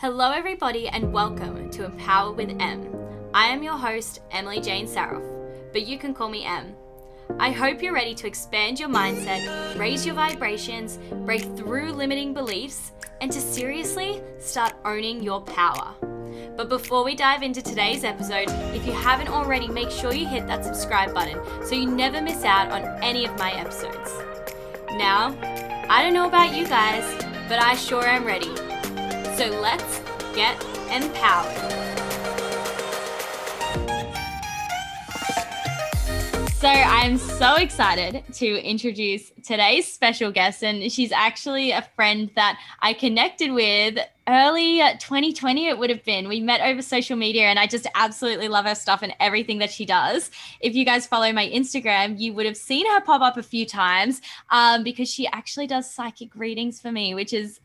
Hello, everybody, and welcome to Empower with M. I am your host, Emily Jane Saroff, but you can call me M. I hope you're ready to expand your mindset, raise your vibrations, break through limiting beliefs, and to seriously start owning your power. But before we dive into today's episode, if you haven't already, make sure you hit that subscribe button so you never miss out on any of my episodes. Now, I don't know about you guys, but I sure am ready. So let's get empowered. So I'm so excited to introduce today's special guest, and she's actually a friend that I connected with early 2020. It would have been. We met over social media, and I just absolutely love her stuff and everything that she does. If you guys follow my Instagram, you would have seen her pop up a few times um, because she actually does psychic readings for me, which is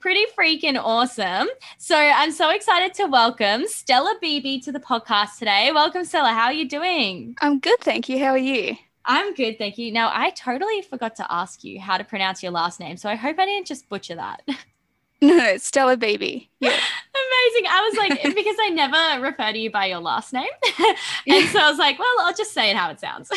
pretty freaking awesome. So I'm so excited to welcome Stella Beebe to the podcast today. Welcome, Stella. How are you doing? I'm good, thank you. How are you? I'm good, thank you. Now, I totally forgot to ask you how to pronounce your last name, so I hope I didn't just butcher that. No, Stella Beebe. Yeah. Amazing. I was like, because I never refer to you by your last name. and so I was like, well, I'll just say it how it sounds.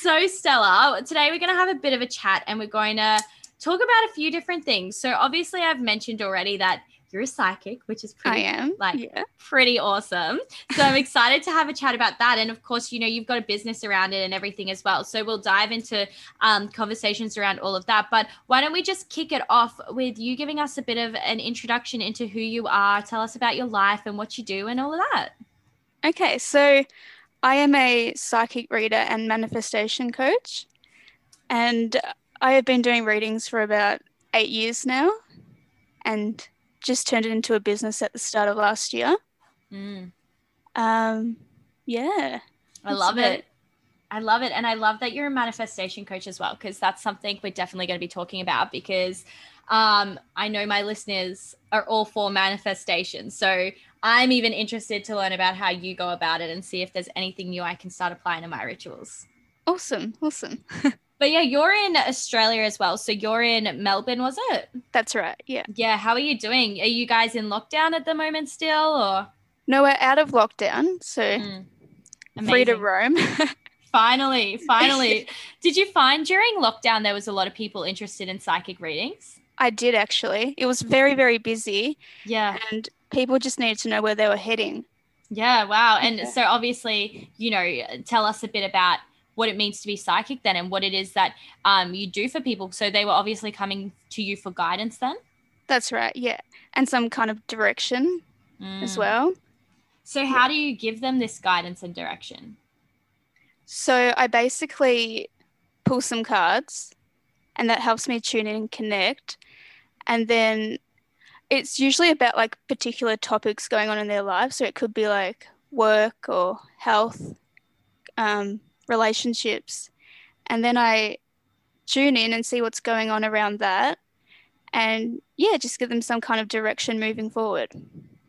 so, Stella, today we're going to have a bit of a chat and we're going to talk about a few different things. So obviously I've mentioned already that you're a psychic, which is pretty I am. like yeah. pretty awesome. So I'm excited to have a chat about that. And of course, you know, you've got a business around it and everything as well. So we'll dive into um, conversations around all of that. But why don't we just kick it off with you giving us a bit of an introduction into who you are, tell us about your life and what you do and all of that. Okay, so I am a psychic reader and manifestation coach. And I have been doing readings for about eight years now and just turned it into a business at the start of last year. Mm. Um, yeah. I love it. I love it. And I love that you're a manifestation coach as well, because that's something we're definitely going to be talking about because um, I know my listeners are all for manifestation. So I'm even interested to learn about how you go about it and see if there's anything new I can start applying to my rituals. Awesome. Awesome. But yeah, you're in Australia as well. So you're in Melbourne, was it? That's right. Yeah. Yeah. How are you doing? Are you guys in lockdown at the moment still or? No, we're out of lockdown. So Mm. free to roam. Finally, finally. Did you find during lockdown there was a lot of people interested in psychic readings? I did actually. It was very, very busy Yeah. and people just needed to know where they were heading. Yeah. Wow. And Yeah. so obviously, you know, tell us a bit about what it means to be psychic then and what it is that um, you do for people. So they were obviously coming to you for guidance then? That's right. Yeah. And some kind of direction as Mm. well. So how do you give them this guidance and direction? So I basically pull some cards and that helps me tune in and connect. And then it's usually about like particular topics going on in their lives. So it could be like work or health, um, relationships. And then I tune in and see what's going on around that. And yeah, just give them some kind of direction moving forward.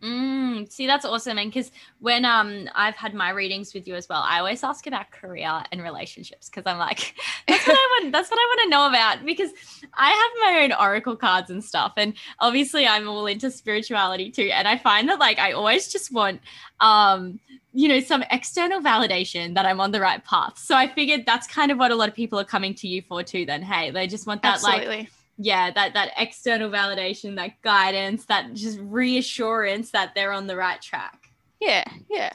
Mm, see, that's awesome. And because when um I've had my readings with you as well, I always ask about career and relationships because I'm like, that's what I want. That's what I want to know about because I have my own oracle cards and stuff, and obviously I'm all into spirituality too. And I find that like I always just want um you know some external validation that I'm on the right path. So I figured that's kind of what a lot of people are coming to you for too. Then hey, they just want that like Absolutely. Yeah that that external validation that guidance that just reassurance that they're on the right track. Yeah, yeah.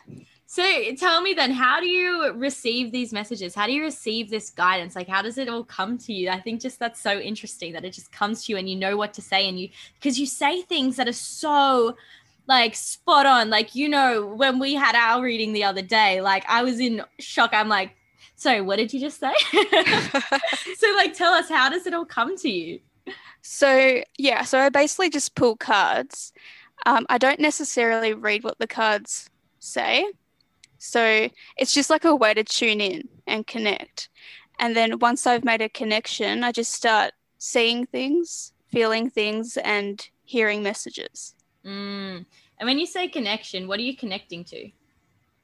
so tell me then how do you receive these messages? How do you receive this guidance? Like how does it all come to you? I think just that's so interesting that it just comes to you and you know what to say and you because you say things that are so like spot on. Like you know when we had our reading the other day like i was in shock. I'm like sorry what did you just say? So like tell us how does it all come to you So yeah, so I basically just pull cards. Um, I don't necessarily read what the cards say. So it's just like a way to tune in and connect. And then once I've made a connection, I just start seeing things, feeling things, and hearing messages. Mm. And when you say connection, what are you connecting to?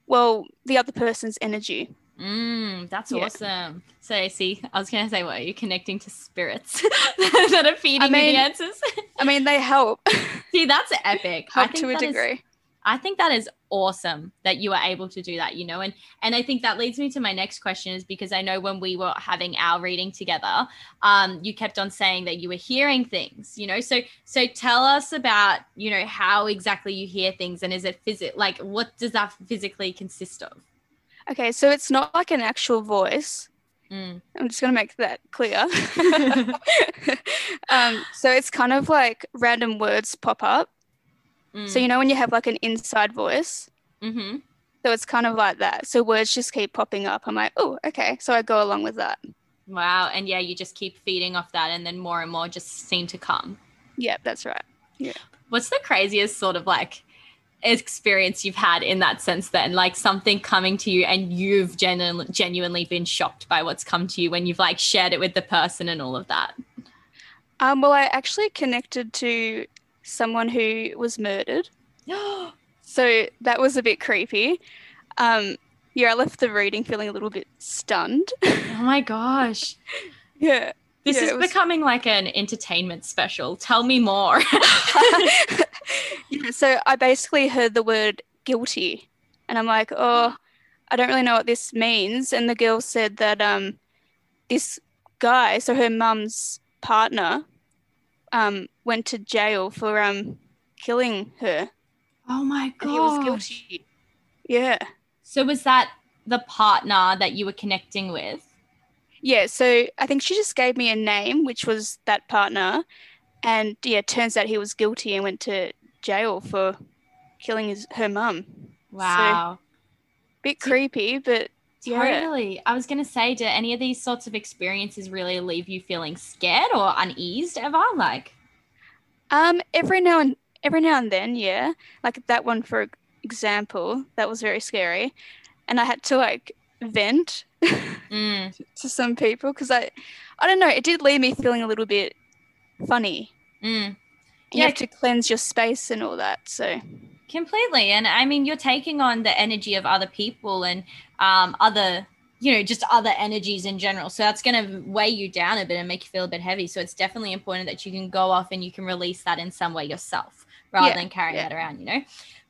Well, the other person's energy. Mm, that's Yeah. awesome. So, see, I was going to say, what are you connecting to spirits that are feeding you mean- the answers? I mean, they help. See, that's epic. Help to a that is- degree. I think that is awesome that you are able to do that, you know. And and I think that leads me to my next question is because I know when we were having our reading together, um, you kept on saying that you were hearing things, you know. So so tell us about, you know, how exactly you hear things and is it physic like what does that physically consist of? Okay, so it's not like an actual voice. Mm. I'm just going to make that clear. um, so it's kind of like random words pop up. So, you know, when you have like an inside voice, mm-hmm. so it's kind of like that. So words just keep popping up. I'm like, oh, okay. So I go along with that. Wow. And yeah, you just keep feeding off that and then more and more just seem to come. Yeah, that's right. Yeah. What's the craziest sort of like experience you've had in that sense then? Like something coming to you and you've genu- genuinely been shocked by what's come to you when you've like shared it with the person and all of that? Um, well, I actually connected to someone who was murdered. So that was a bit creepy. Um, yeah, I left the reading feeling a little bit stunned. Oh my gosh. yeah. This Yeah, is was- becoming like an entertainment special. Tell me more. so I basically heard the word guilty, and I'm like, oh, I don't really know what this means. And the girl said that um, this guy, so her mum's partner, um, went to jail for um, killing her, oh my and he was god. guilty. Yeah, So was that the partner that you were connecting with? yeah. So I think she just gave me a name, which was that partner, and yeah, turns out he was guilty and went to jail for killing his her mum. Wow. Bit creepy, but Yeah. Totally. I was going to say, do any of these sorts of experiences really leave you feeling scared or uneased ever? Like, Um, every now and every now and then, yeah. Like that one, for example, that was very scary, and I had to like vent mm, to some people because I, I don't know, it did leave me feeling a little bit funny. mm, Yeah, you have to cleanse your space and all that. So completely. And I mean, you're taking on the energy of other people and um, other, you know, just other energies in general. So that's going to weigh you down a bit and make you feel a bit heavy. So it's definitely important that you can go off and you can release that in some way yourself rather Yeah, than carrying yeah. that around, you know?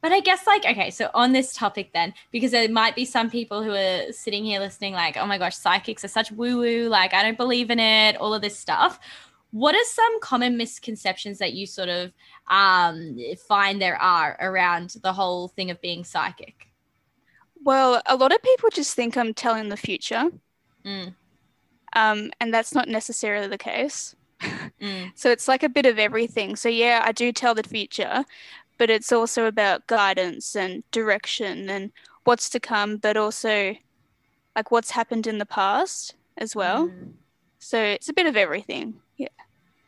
But I guess, like, okay, so on this topic, then, because there might be some people who are sitting here listening, like, oh my gosh, psychics are such woo woo, like, I don't believe in it, all of this stuff. What are some common misconceptions that you sort of um, find there are around the whole thing of being psychic? well, a lot of people just think I'm telling the future, Mm, um, and that's not necessarily the case. mm, So it's like a bit of everything. So yeah, I do tell the future, but it's also about guidance and direction and what's to come, but also like what's happened in the past as well. mm. So it's a bit of everything. Yeah.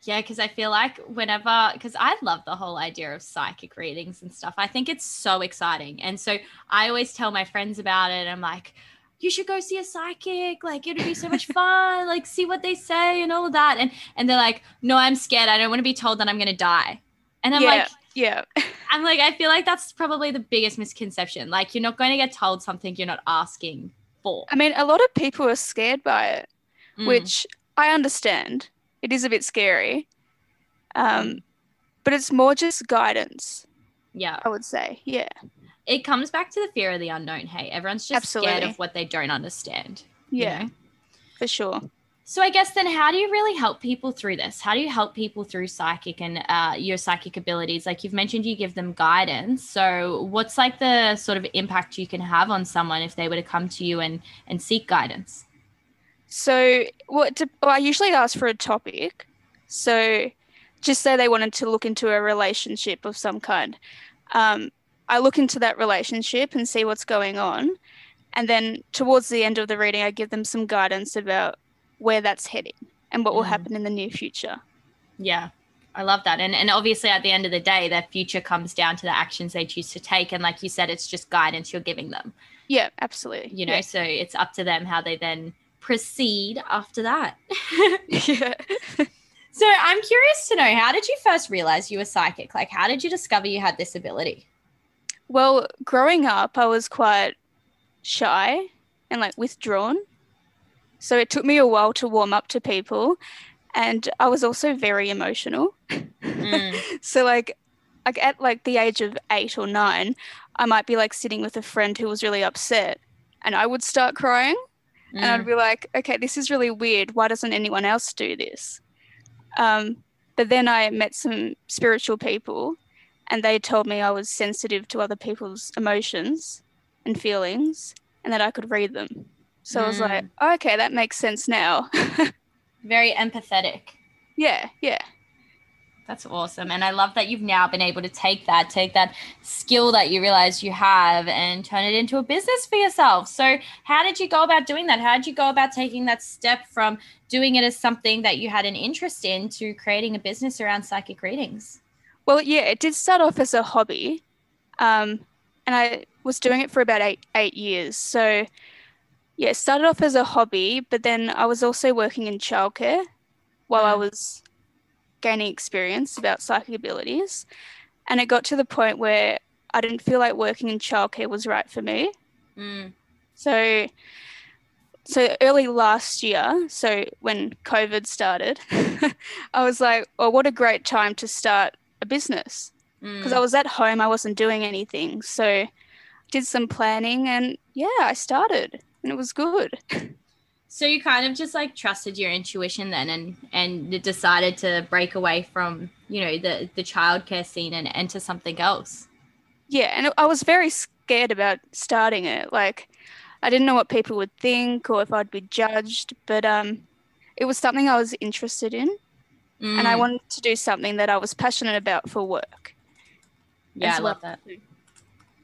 Yeah, because I feel like whenever, because I love the whole idea of psychic readings and stuff. I think it's so exciting. And so I always tell my friends about it. I'm like, you should go see a psychic. Like, it'd be so much fun. Like, see what they say and all of that. And and they're like, no, I'm scared. I don't want to be told that I'm going to die. And I'm yeah. like, yeah. I'm like, I feel like that's probably the biggest misconception. Like, you're not going to get told something you're not asking for. I mean, a lot of people are scared by it, Mm, which I understand. It is a bit scary. Um, but it's more just guidance, yeah. I would say. Yeah. It comes back to the fear of the unknown. Hey, everyone's just scared of what they don't understand. you Yeah, know? for sure. So I guess then, how do you really help people through this? How do you help people through psychic and uh, your psychic abilities? Like you've mentioned, you give them guidance. So what's like the sort of impact you can have on someone if they were to come to you and and seek guidance? So, what to, well, I usually ask for a topic. So, just say they wanted to look into a relationship of some kind. Um, I look into that relationship and see what's going on. And then, towards the end of the reading, I give them some guidance about where that's heading and what will Mm. happen in the near future. Yeah. I love that. And and obviously at the end of the day, their future comes down to the actions they choose to take. And like you said, it's just guidance you're giving them. Yeah, absolutely. You know, Yeah. so it's up to them how they then proceed after that. yeah. so I'm curious to know how did you first realize you were psychic? Like how did you discover you had this ability? Well, growing up, I was quite shy and like withdrawn. So it took me a while to warm up to people. And I was also very emotional. Mm, So, like, like at like the age of eight or nine, I might be like sitting with a friend who was really upset, and I would start crying, mm. and I'd mm. be like, okay, this is really weird. Why doesn't anyone else do this? Um, but then I met some spiritual people, and they told me I was sensitive to other people's emotions and feelings, and that I could read them. So mm. I was like, oh, okay, that makes sense now. Very empathetic. Yeah, yeah. That's awesome. And I love that you've now been able to take that, take that skill that you realize you have and turn it into a business for yourself. So, how did you go about doing that? How did you go about taking that step from doing it as something that you had an interest in to creating a business around psychic readings? Well, yeah, it did start off as a hobby. Um, and I was doing it for about eight, eight years. So, yeah, it started off as a hobby, but then I was also working in childcare while I mm. was gaining experience about psychic abilities. And it got to the point where I didn't feel like working in childcare was right for me. Mm. So, so early last year, so when COVID started, I was like, well, what a great time to start a business. Because mm. I was at home, I wasn't doing anything. So, did some planning and yeah, I started and it was good. So you kind of just like trusted your intuition then and and decided to break away from, you know, the the childcare scene and enter something else. Yeah, and I was very scared about starting it. Like I didn't know what people would think or if I'd be judged, but um it was something I was interested in. Mm. And I mm. wanted to do something that I was passionate about for work. Yeah, I love that.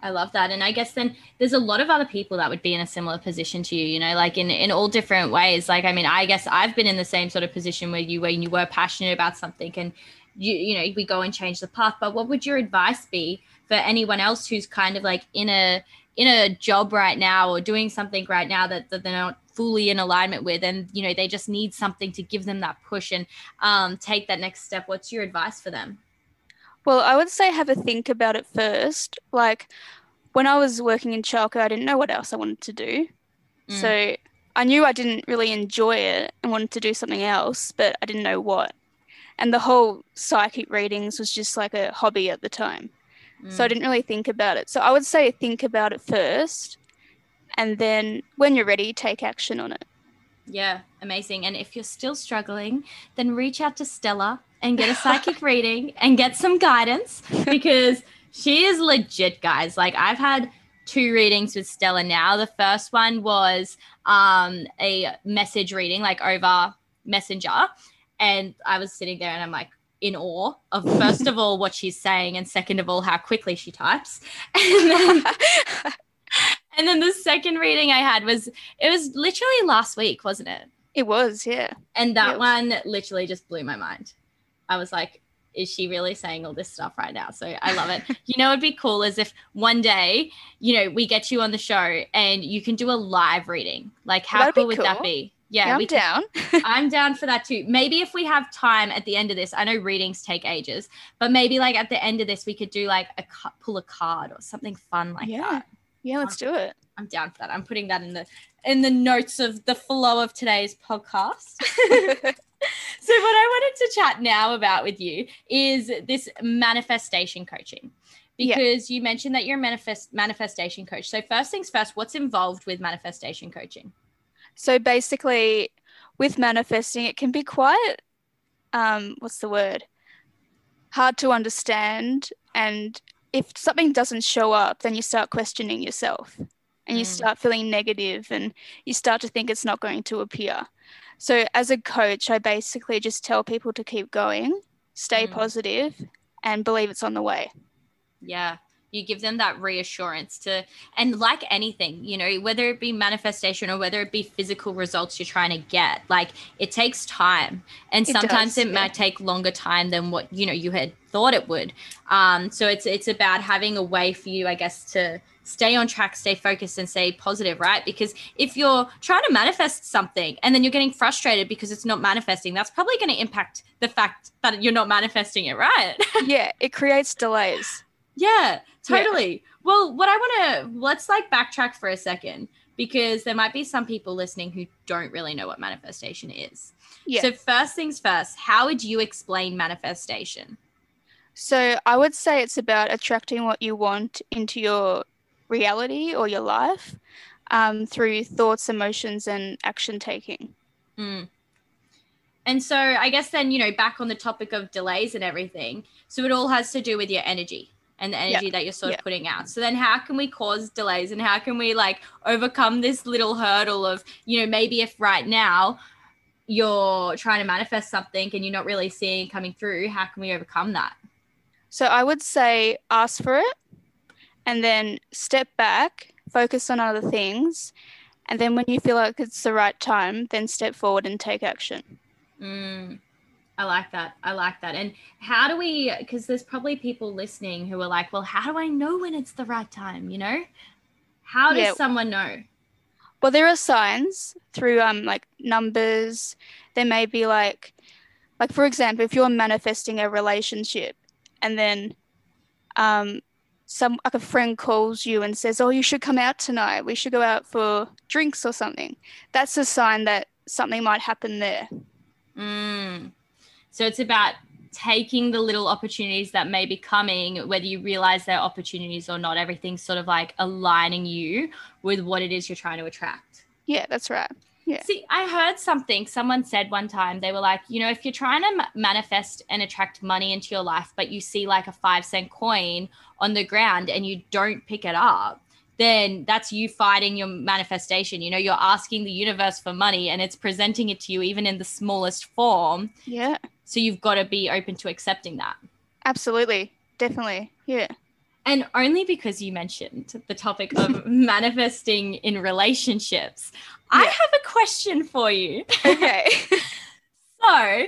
I love that. And I guess then there's a lot of other people that would be in a similar position to you, you know, like in, in all different ways. Like, I mean, I guess I've been in the same sort of position where you, when you were passionate about something and you, you know, we go and change the path. But what would your advice be for anyone else who's kind of like in a, in a job right now or doing something right now that, that they're not fully in alignment with and you know they just need something to give them that push and um, take that next step what's your advice for them well, I would say have a think about it first. Like when I was working in childcare, I didn't know what else I wanted to do. Mm. So I knew I didn't really enjoy it and wanted to do something else, but I didn't know what. And the whole psychic readings was just like a hobby at the time. Mm. So I mm. didn't really think about it. So I would say think about it first. And then when you're ready, take action on it. Yeah, amazing. And if you're still struggling, then reach out to Stella and get a psychic reading and get some guidance because she is legit, guys. Like I've had two readings with Stella now. The first one was um, a message reading, like over Messenger. And I was sitting there and I'm like in awe of first of all what she's saying and second of all how quickly she types. And then and then the second reading I had was it was literally last week, wasn't it? It was, yeah. And that one literally just blew my mind. I was like, is she really saying all this stuff right now? So I love it. you know, it'd be cool as if one day, you know, we get you on the show and you can do a live reading. Like, how cool would that be? Yeah, yeah I'm down. I'm down for that too. Maybe if we have time at the end of this, I know readings take ages, but maybe like at the end of this, we could do like a pull a card or something fun like yeah. that. Yeah, let's do it. I'm down for that. I'm putting that in the in the notes of the flow of today's podcast. so what I wanted to chat now about with you is this manifestation coaching. Because yeah. you mentioned that you're a manifest manifestation coach. So first things first, what's involved with manifestation coaching? So basically with manifesting it can be quite um what's the word? hard to understand and if something doesn't show up then you start questioning yourself and you mm. start feeling negative and you start to think it's not going to appear. So, as a coach, I basically just tell people to keep going, stay mm. positive, and believe it's on the way. Yeah. You give them that reassurance to, and like anything, you know, whether it be manifestation or whether it be physical results you're trying to get, like it takes time. And sometimes it, does, it yeah. might take longer time than what, you know, you had thought it would. Um, so it's, it's about having a way for you, I guess, to, stay on track, stay focused, and stay positive, right? Because if you're trying to manifest something and then you're getting frustrated because it's not manifesting, that's probably going to impact the fact that you're not manifesting it, right? yeah, it creates delays. Yeah, totally. Yeah. Well, what I want to let's like backtrack for a second because there might be some people listening who don't really know what manifestation is. Yeah. So first things first, how would you explain manifestation? So I would say it's about attracting what you want into your reality or your life um, through thoughts, emotions, and action taking. Mm. And so I guess then, you know, back on the topic of delays and everything. So it all has to do with your energy and the energy that you're sort of putting out. So then how can we cause delays and how can we like overcome this little hurdle of, you know, maybe if right now you're trying to manifest something and you're not really seeing it coming through, how can we overcome that? So I would say ask for it and then step back, focus on other things. And then when you feel like it's the right time, then step forward and take action. Mm, I like that. I like that. And how do we, because there's probably people listening who are like, well, how do I know when it's the right time? You know, how does yeah. someone know? Well, there are signs through um like numbers. There may be like, like for example, if you're manifesting a relationship, and then um some like a friend calls you and says, "Oh, you should come out tonight. We should go out for drinks or something." That's a sign that something might happen there. Mm. So it's about taking the little opportunities that may be coming, whether you realize they're opportunities or not. Everything's sort of like aligning you with what it is you're trying to attract. Yeah, that's right. Yeah. See, I heard something someone said one time. They were like, you know, if you're trying to ma- manifest and attract money into your life, but you see like a five cent coin on the ground and you don't pick it up, then that's you fighting your manifestation. You know, you're asking the universe for money and it's presenting it to you even in the smallest form. Yeah. So you've got to be open to accepting that. Absolutely. Definitely. Yeah. And only because you mentioned the topic of manifesting in relationships, yeah. I have a question for you. Okay. so,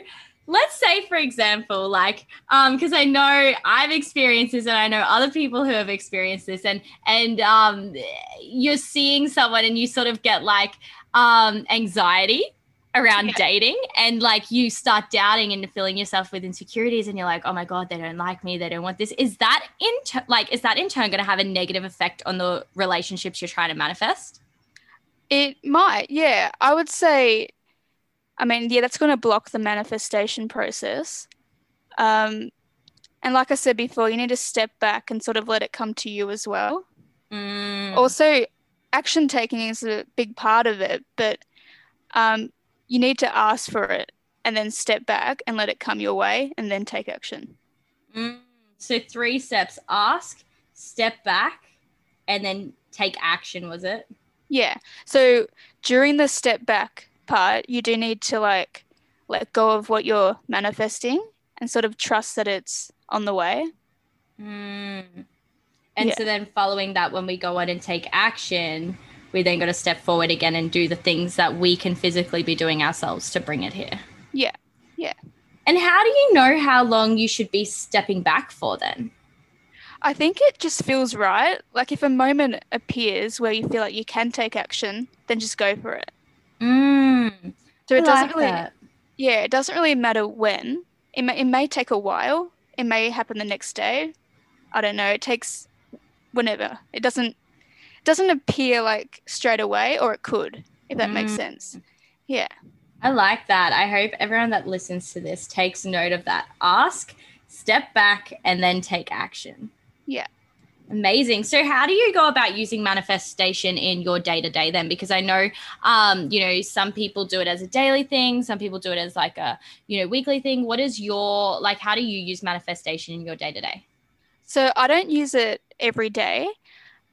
let's say for example like um because i know i've experienced this and i know other people who have experienced this and and um you're seeing someone and you sort of get like um anxiety around yeah. dating and like you start doubting and filling yourself with insecurities and you're like oh my god they don't like me they don't want this is that in ter- like is that in turn going to have a negative effect on the relationships you're trying to manifest it might yeah i would say I mean, yeah, that's going to block the manifestation process. Um, and like I said before, you need to step back and sort of let it come to you as well. Mm. Also, action taking is a big part of it, but um, you need to ask for it and then step back and let it come your way and then take action. Mm. So, three steps ask, step back, and then take action, was it? Yeah. So, during the step back part, you do need to like let go of what you're manifesting and sort of trust that it's on the way. Mm. And yeah. so then following that, when we go on and take action, we then got to step forward again and do the things that we can physically be doing ourselves to bring it here. Yeah. Yeah. And how do you know how long you should be stepping back for then? I think it just feels right. Like if a moment appears where you feel like you can take action, then just go for it. Mm, so it I doesn't like really, that. yeah, it doesn't really matter when. It may, it may take a while. It may happen the next day. I don't know. It takes whenever. It doesn't doesn't appear like straight away, or it could, if that mm. makes sense. Yeah. I like that. I hope everyone that listens to this takes note of that. Ask, step back, and then take action. Yeah. Amazing. So, how do you go about using manifestation in your day to day then? Because I know, um, you know, some people do it as a daily thing, some people do it as like a, you know, weekly thing. What is your, like, how do you use manifestation in your day to day? So, I don't use it every day.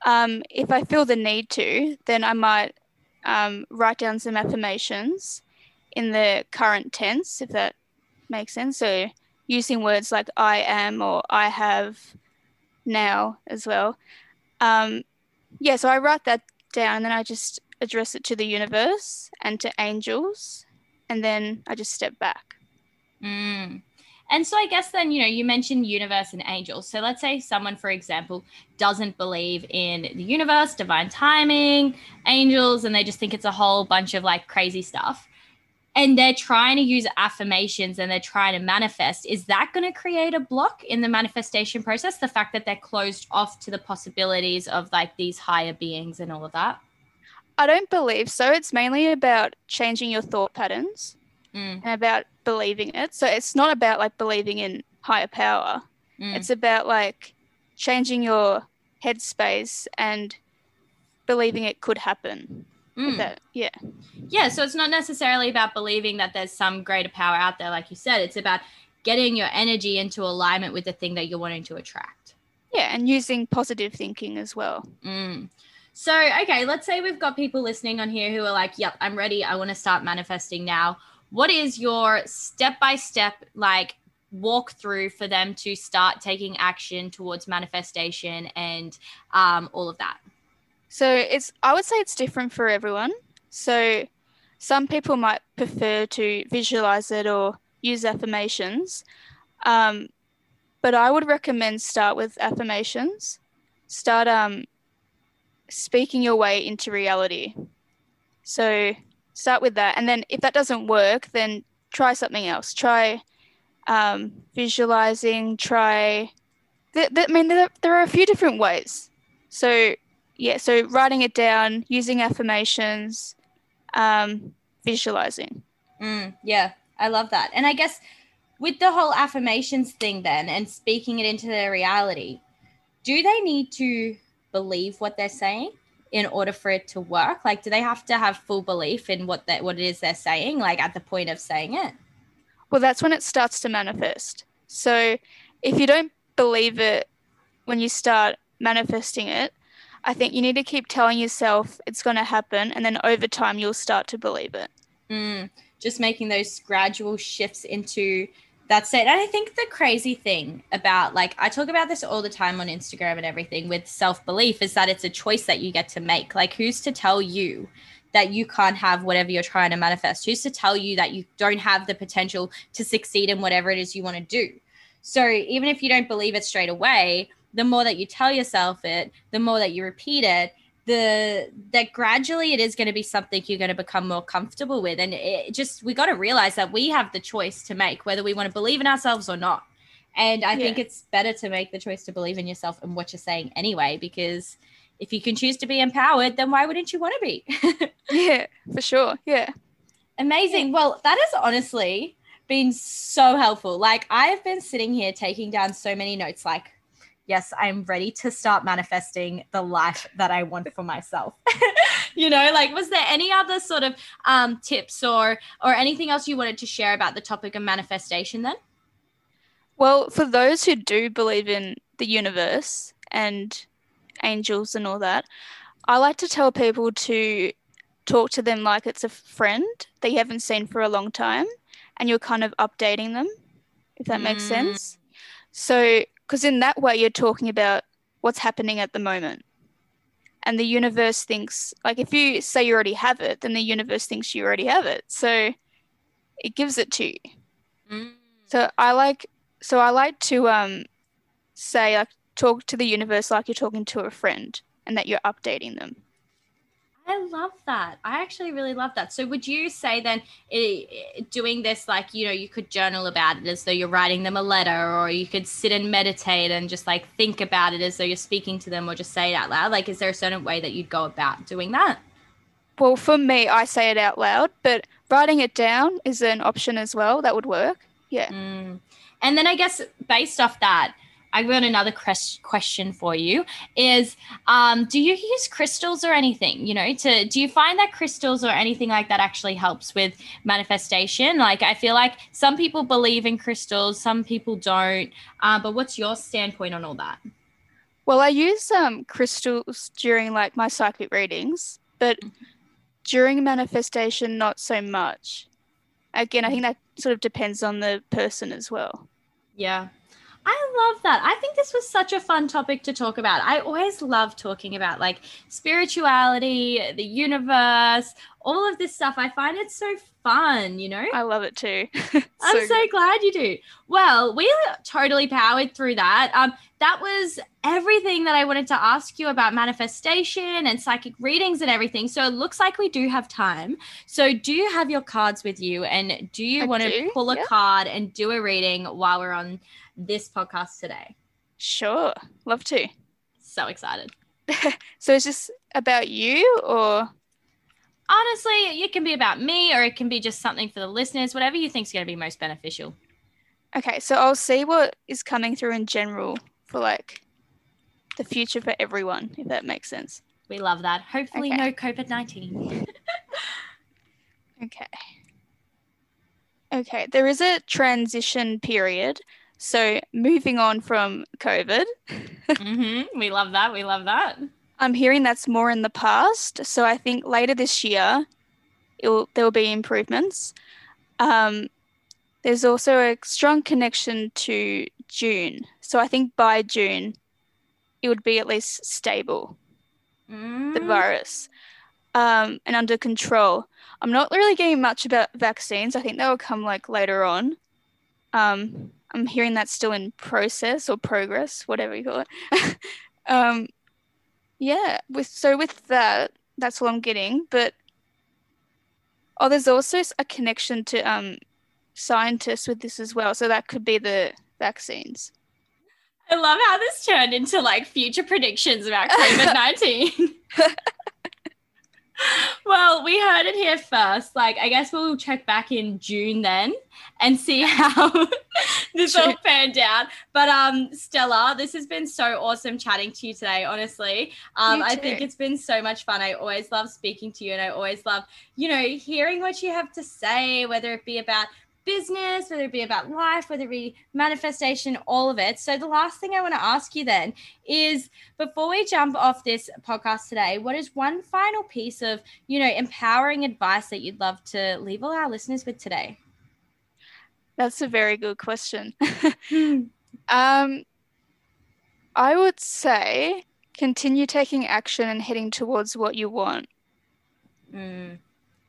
Um, if I feel the need to, then I might um, write down some affirmations in the current tense, if that makes sense. So, using words like I am or I have now as well. Um, yeah, so I write that down and then I just address it to the universe and to angels, and then I just step back. Mm. And so I guess then, you know, you mentioned universe and angels. So let's say someone, for example, doesn't believe in the universe, divine timing, angels, and they just think it's a whole bunch of like crazy stuff and they're trying to use affirmations and they're trying to manifest, is that going to create a block in the manifestation process? The fact that they're closed off to the possibilities of like these higher beings and all of that? I don't believe so. It's mainly about changing your thought patterns mm. and about believing it. So it's not about like believing in higher power. Mm. It's about like changing your headspace and believing it could happen. Mm. That yeah. Yeah, so it's not necessarily about believing that there's some greater power out there, like you said. It's about getting your energy into alignment with the thing that you're wanting to attract. Yeah, and using positive thinking as well. Mm. So, okay, let's say we've got people listening on here who are like, yep, I'm ready. I want to start manifesting now. What is your step by step, like, walk through for them to start taking action towards manifestation and um, all of that? So it's I would say it's different for everyone. So some people might prefer to visualize it or use affirmations. Um, but I would recommend start with affirmations. Start um, speaking your way into reality. So start with that, and then if that doesn't work, then try something else. Try um, visualizing. Try. Th- th- I mean, there, there are a few different ways. So yeah, so writing it down, using affirmations, um, visualizing. Mm, yeah, I love that. And I guess with the whole affirmations thing, then, and speaking it into their reality, do they need to believe what they're saying in order for it to work? Like, do they have to have full belief in what that what it is they're saying, like at the point of saying it? Well, that's when it starts to manifest. So if you don't believe it when you start manifesting it, I think you need to keep telling yourself it's going to happen, and then over time you'll start to believe it. Mm, just making those gradual shifts into that it. And I think the crazy thing about, like, I talk about this all the time on Instagram and everything with self belief is that it's a choice that you get to make. Like, who's to tell you? That you can't have whatever you're trying to manifest? Who's to tell you that you don't have the potential to succeed in whatever it is you want to do? So, even if you don't believe it straight away, the more that you tell yourself it, the more that you repeat it, the that gradually it is going to be something you're going to become more comfortable with and it just we got to realize that we have the choice to make whether we want to believe in ourselves or not and i Yeah. think it's better to make the choice to believe in yourself and what you're saying anyway because if you can choose to be empowered then why wouldn't you want to be Yeah, for sure. Yeah. Amazing. Well, that has honestly been so helpful. Like, I've been sitting here taking down so many notes, like, yes, I'm ready to start manifesting the life that I want for myself. you know, like, was there any other sort of um, tips or or anything else you wanted to share about the topic of manifestation then? Well, for those who do believe in the universe and angels and all that, I like to tell people to talk to them like it's a friend that you haven't seen for a long time and you're kind of updating them, if that makes Mm. sense. So, because in that way, you're talking about what's happening at the moment. And the universe thinks, like, if you say you already have it, then the universe thinks you already have it. So it gives it to you. Mm. So I like so I like to um say like talk to the universe like you're talking to a friend and that you're updating them. I love that. I actually really love that. So, would you say then eh, eh, doing this, like, you know, you could journal about it as though you're writing them a letter, or you could sit and meditate and just like think about it as though you're speaking to them, or just say it out loud? Like, is there a certain way that you'd go about doing that? Well, for me, I say it out loud, but writing it down is an option as well. That would work. Yeah. Mm. And then I guess based off that, I got another question for you is um, do you use crystals or anything you know to do you find that crystals or anything like that actually helps with manifestation like i feel like some people believe in crystals some people don't uh, but what's your standpoint on all that Well, I use um crystals during like my psychic readings, but during manifestation, not so much. Again, I think that sort of depends on the person as well. Yeah. I love that. I think this was such a fun topic to talk about. I always love talking about like spirituality, the universe, all of this stuff. I find it so fun, you know? I love it too. I'm So so glad you do. Well, we totally powered through that. Um, that was everything that I wanted to ask you about manifestation and psychic readings and everything. So it looks like we do have time. So do you have your cards with you and do you I want to pull a yeah. card and do a reading while we're on this podcast today? Sure, love to. So excited. So is this about you or Honestly, it can be about me or it can be just something for the listeners, whatever you think is going to be most beneficial. Okay, so I'll see what is coming through in general for like the future for everyone, if that makes sense. We love that. Hopefully, Okay. no COVID 19. Okay. Okay, there is a transition period. So moving on from COVID, mm-hmm. We love that. We love that. I'm hearing that's more in the past. So I think later this year, it will, there will be improvements. Um, there's also a strong connection to June. So I think by June, it would be at least stable, the Mm. virus, um, and under control. I'm not really getting much about vaccines. I think that will come like later on. Um, I'm hearing that's still in process or progress, whatever you call it. um, yeah, with so with that, that's all I'm getting. But oh, there's also a connection to um scientists with this as well. So that could be the vaccines. I love how this turned into like future predictions about COVID 19. well, we heard it here first. Like, I guess we'll check back in June then and see how this all panned out. But um, Stella, this has been so awesome chatting to you today, honestly. Um, I think it's been so much fun. I always love speaking to you and I always love, you know, hearing what you have to say, whether it be about business, whether it be about life, whether it be manifestation, all of it. So the last thing I want to ask you then is before we jump off this podcast today, what is one final piece of, you know, empowering advice that you'd love to leave all our listeners with today? That's a very good question. Um, I would say continue taking action and heading towards what you want. Mm.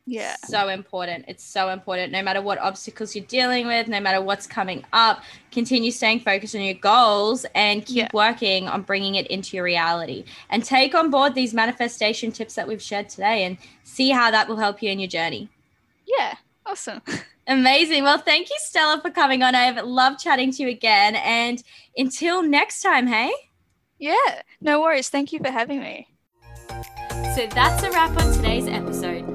Yeah. So important. It's so important. No matter what obstacles you're dealing with, no matter what's coming up, continue staying focused on your goals and keep Yeah. working on bringing it into your reality. And take on board these manifestation tips that we've shared today and see how that will help you in your journey. Yeah. Awesome. Amazing. Well, thank you, Stella, for coming on. I've loved chatting to you again. And until next time, hey? Yeah. No worries. Thank you for having me. So that's a wrap on today's episode.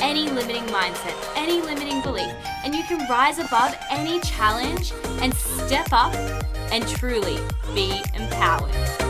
any limiting mindset, any limiting belief, and you can rise above any challenge and step up and truly be empowered.